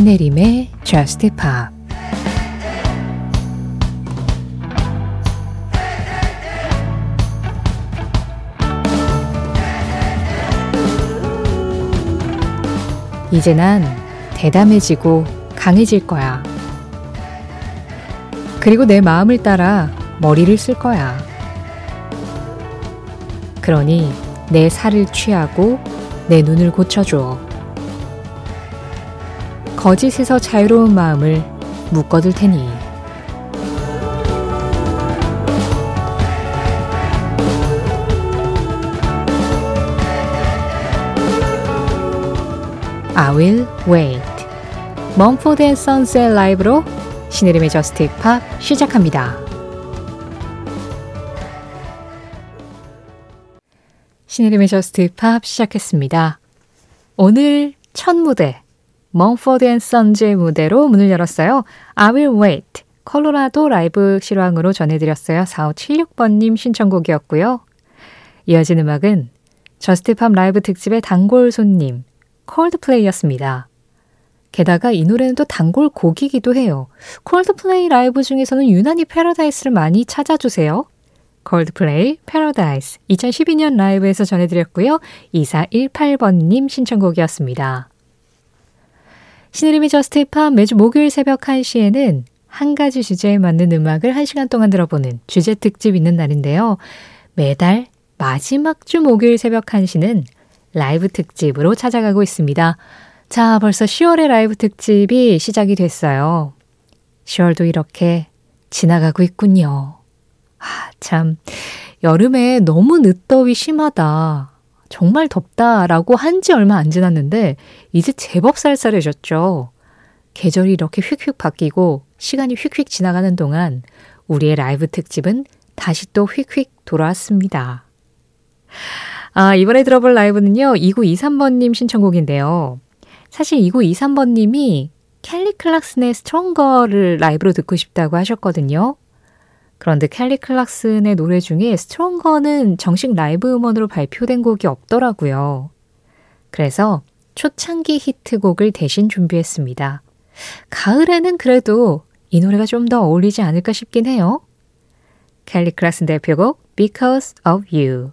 신혜림의 Just Pop 이제 난 대담해지고 강해질 거야. 그리고 내 마음을 따라 머리를 쓸 거야. 그러니 내 살을 취하고 내 눈을 고쳐줘. 거짓에서 자유로운 마음을 묶어둘 테니. I will wait. Mumford & Sons의 라이브로 신혜림의 Just Pop 시작합니다. 신혜림의 Just Pop 시작했습니다. 오늘 첫 무대 Mumford & Sons의 무대로 문을 열었어요. I will wait. 콜로라도 라이브 실황으로 전해드렸어요. 4576번님 신청곡이었고요. 이어진 음악은 Just Pop 라이브 특집의 단골 손님 Coldplay였습니다. 게다가 이 노래는 또 단골 곡이기도 해요. 콜드플레이 라이브 중에서는 유난히 Paradise를 많이 찾아주세요. 콜드플레이 패러다이스 2012년 라이브에서 전해드렸고요. 2418번님 신청곡이었습니다. 신혜림의 Just Pop 매주 목요일 새벽 1시에는 한 가지 주제에 맞는 음악을 1시간 동안 들어보는 주제 특집 있는 날인데요. 매달 마지막 주 목요일 새벽 1시는 라이브 특집으로 찾아가고 있습니다. 자, 벌써 10월의 라이브 특집이 시작이 됐어요. 10월도 이렇게 지나가고 있군요. 아, 참. 여름에 너무 늦더위 심하다. 정말 덥다라고 한 지 얼마 안 지났는데, 이제 제법 쌀쌀해졌죠. 계절이 이렇게 휙휙 바뀌고, 시간이 휙휙 지나가는 동안, 우리의 라이브 특집은 다시 또 휙휙 돌아왔습니다. 아, 이번에 들어볼 라이브는요, 2923번님 신청곡인데요. 사실 2923번님이 켈리 클락슨의 Stronger를 라이브로 듣고 싶다고 하셨거든요. 그런데 켈리 클락슨의 노래 중에 Stronger는 정식 라이브 음원으로 발표된 곡이 없더라고요. 그래서 초창기 히트곡을 대신 준비했습니다. 가을에는 그래도 이 노래가 좀 더 어울리지 않을까 싶긴 해요. 켈리 클락슨 대표곡 Because of You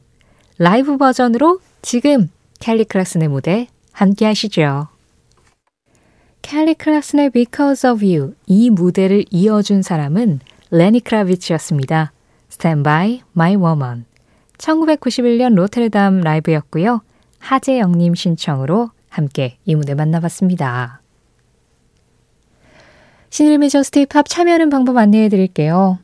라이브 버전으로 지금 켈리 클락슨의 무대 함께 하시죠. 켈리 클락슨의 Because of You 이 무대를 이어준 사람은 레니 크라비츠였습니다. By My Woman 1991년 로테르담 라이브였고요. 하재영님 신청으로 함께 이 무대 만나봤습니다. 신혜림의 Just Pop 참여하는 방법 안내해 드릴게요.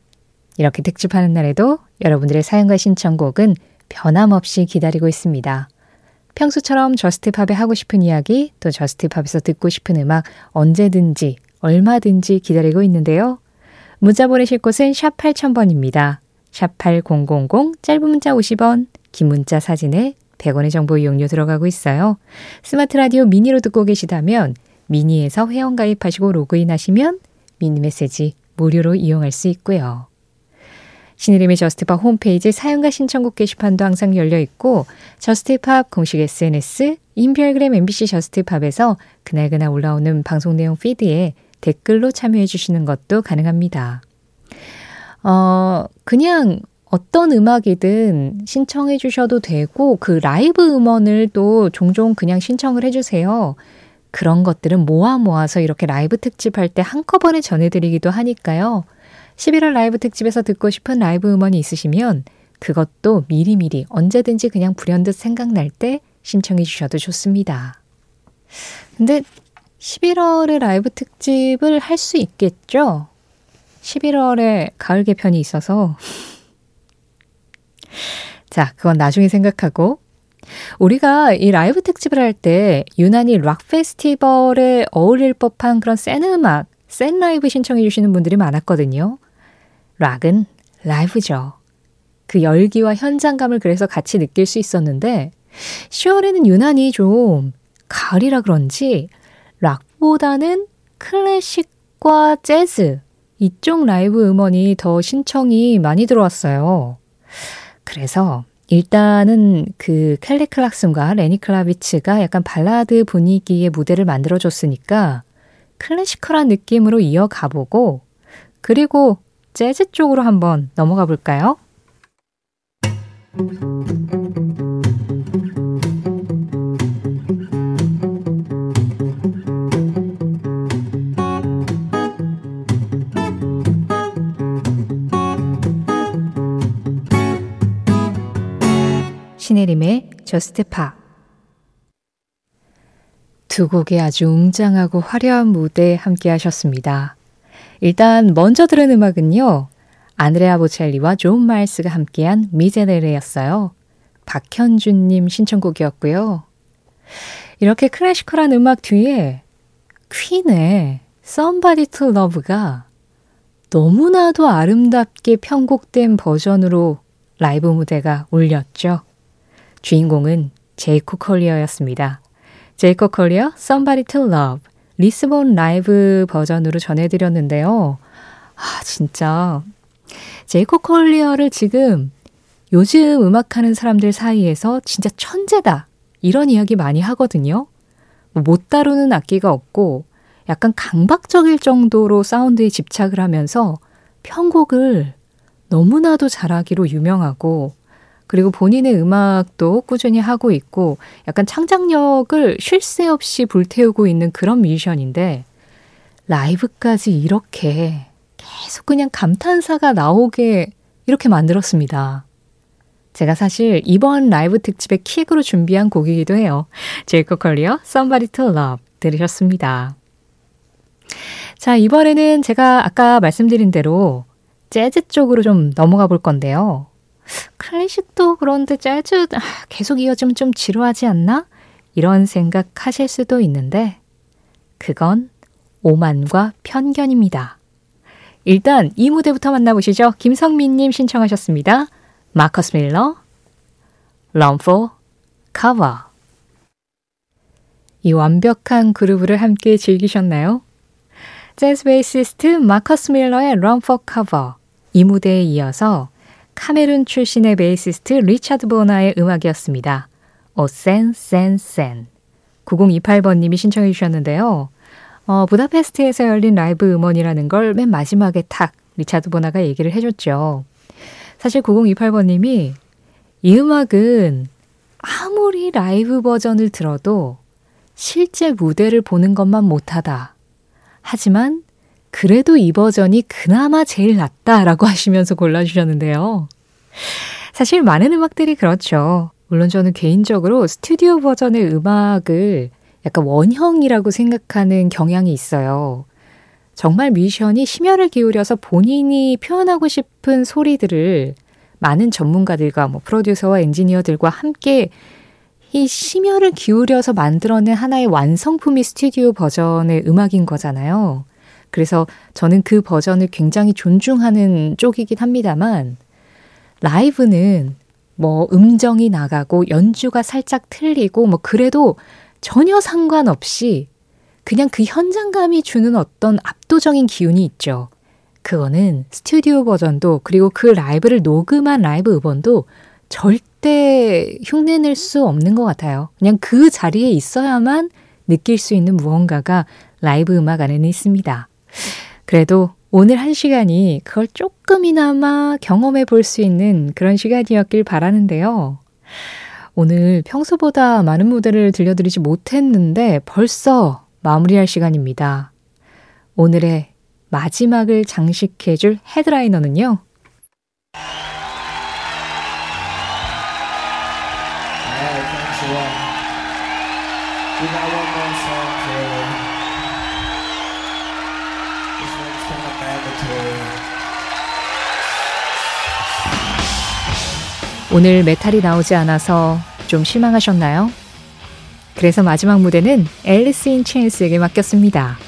이렇게 특집하는 날에도 여러분들의 사연과 신청곡은 변함없이 기다리고 있습니다. 평소처럼 Just Pop에 하고 싶은 이야기, 또 Just Pop에서 듣고 싶은 음악 언제든지 얼마든지 기다리고 있는데요. 문자 보내실 곳은 샵 8000번입니다. 샵 8000, 짧은 문자 50원, 긴 문자 사진에 100원의 정보 이용료 들어가고 있어요. 스마트 라디오 미니로 듣고 계시다면 미니에서 회원 가입하시고 로그인 하시면 미니 메시지 무료로 이용할 수 있고요. 신혜림의 Just Pop 홈페이지 사연과 신청곡 게시판도 항상 열려 있고 Just Pop 공식 SNS, 인별그램 MBC Just Pop에서 그날그날 올라오는 방송 내용 피드에 댓글로 참여해 주시는 것도 가능합니다. 어, 그냥 어떤 음악이든 신청해 주셔도 되고 그 라이브 음원을 또 종종 그냥 신청을 해 주세요. 그런 것들은 모아 모아서 이렇게 라이브 특집 할 때 한꺼번에 전해드리기도 하니까요. 11월 라이브 특집에서 듣고 싶은 라이브 음원이 있으시면 그것도 미리미리 언제든지 그냥 불현듯 생각날 때 신청해 주셔도 좋습니다. 근데 11월에 라이브 특집을 할 수 있겠죠? 11월에 가을 개편이 있어서. 자, 그건 나중에 생각하고. 우리가 이 라이브 특집을 할 때 유난히 락 페스티벌에 어울릴 법한 그런 센 음악, 센 라이브 신청해 주시는 분들이 많았거든요. 락은 라이브죠. 그 열기와 현장감을 그래서 같이 느낄 수 있었는데 10월에는 유난히 좀 가을이라 그런지 락보다는 클래식과 재즈 이쪽 라이브 음원이 더 신청이 많이 들어왔어요. 그래서 일단은 그 켈리 클락슨과 레니 클라비츠가 약간 발라드 분위기의 무대를 만들어줬으니까 클래시컬한 느낌으로 이어가 보고 그리고 재즈 쪽으로 한번 넘어가 볼까요? 신혜림의 Just Pop. 두 곡의 아주 웅장하고 화려한 무대 함께 하셨습니다. 일단 먼저 들은 음악은요. 안드레아 보첼리와 존 마일스가 함께한 Miserere였어요. 박현준님 신청곡이었고요. 이렇게 classical한 음악 뒤에 퀸의 Somebody to Love가 너무나도 아름답게 편곡된 버전으로 라이브 무대가 울렸죠. 주인공은 제이콥 콜리어였습니다. 제이콥 콜리어 Somebody to Love 리스본 라이브 버전으로 전해드렸는데요. 아, 진짜. 제이콥 콜리어를 지금 요즘 음악하는 사람들 사이에서 진짜 천재다. 이런 이야기 많이 하거든요. 뭐못 다루는 악기가 없고 약간 강박적일 정도로 사운드에 집착을 하면서 편곡을 너무나도 잘하기로 유명하고 그리고 본인의 음악도 꾸준히 하고 있고 약간 창작력을 쉴 새 없이 불태우고 있는 그런 뮤지션인데 라이브까지 이렇게 계속 그냥 감탄사가 나오게 이렇게 만들었습니다. 제가 사실 이번 라이브 특집의 킥으로 준비한 곡이기도 해요. 제이코 컬리어 Somebody to Love 들으셨습니다. 자, 이번에는 제가 아까 말씀드린 대로 재즈 쪽으로 좀 넘어가 볼 건데요. 클래식도 그런데 재즈 아, 계속 이어지면 좀 지루하지 않나? 이런 생각하실 수도 있는데 그건 오만과 편견입니다. 일단 이 무대부터 만나보시죠. 김성민님 신청하셨습니다. 마커스 밀러, Run for Cover. 이 완벽한 groove를 함께 즐기셨나요? 재즈 베이시스트 마커스 밀러의 Run for Cover. 이 무대에 이어서 카메룬 출신의 베이시스트 리차드 보나의 음악이었습니다. O Sen Sen Sen. 9028번님이 신청해 주셨는데요. 어, 부다페스트에서 열린 라이브 음원이라는 걸 맨 마지막에 탁 리차드 보나가 얘기를 해줬죠. 사실 9028번님이 이 음악은 아무리 라이브 버전을 들어도 실제 무대를 보는 것만 못하다. 하지만 그래도 이 버전이 그나마 제일 낫다라고 하시면서 골라주셨는데요. 사실 많은 음악들이 그렇죠. 물론 저는 개인적으로 스튜디오 버전의 음악을 약간 원형이라고 생각하는 경향이 있어요. 정말 뮤지션이 심혈을 기울여서 본인이 표현하고 싶은 소리들을 많은 전문가들과 뭐 프로듀서와 엔지니어들과 함께 이 심혈을 기울여서 만들어낸 하나의 완성품이 스튜디오 버전의 음악인 거잖아요. 그래서 저는 그 버전을 굉장히 존중하는 쪽이긴 합니다만, 라이브는 뭐 음정이 나가고 연주가 살짝 틀리고 뭐 그래도 전혀 상관없이 그냥 그 현장감이 주는 어떤 압도적인 기운이 있죠. 그거는 스튜디오 버전도 그리고 그 라이브를 녹음한 라이브 음원도 절대 흉내낼 수 없는 것 같아요. 그냥 그 자리에 있어야만 느낄 수 있는 무언가가 라이브 음악 안에는 있습니다. 그래도 오늘 한 시간이 그걸 조금이나마 경험해 볼 수 있는 그런 시간이었길 바라는데요. 오늘 평소보다 많은 무대를 들려드리지 못했는데 벌써 마무리할 시간입니다. 오늘의 마지막을 장식해줄 헤드라이너는요. 오늘 메탈이 나오지 않아서 좀 실망하셨나요? 그래서 마지막 무대는 앨리스 인 체인스에게 맡겼습니다.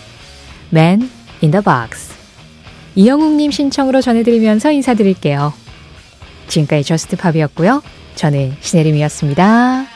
Man in the Box. 이영웅님 신청으로 전해드리면서 인사드릴게요. 지금까지 Just Pop이었고요. 저는 신혜림이었습니다.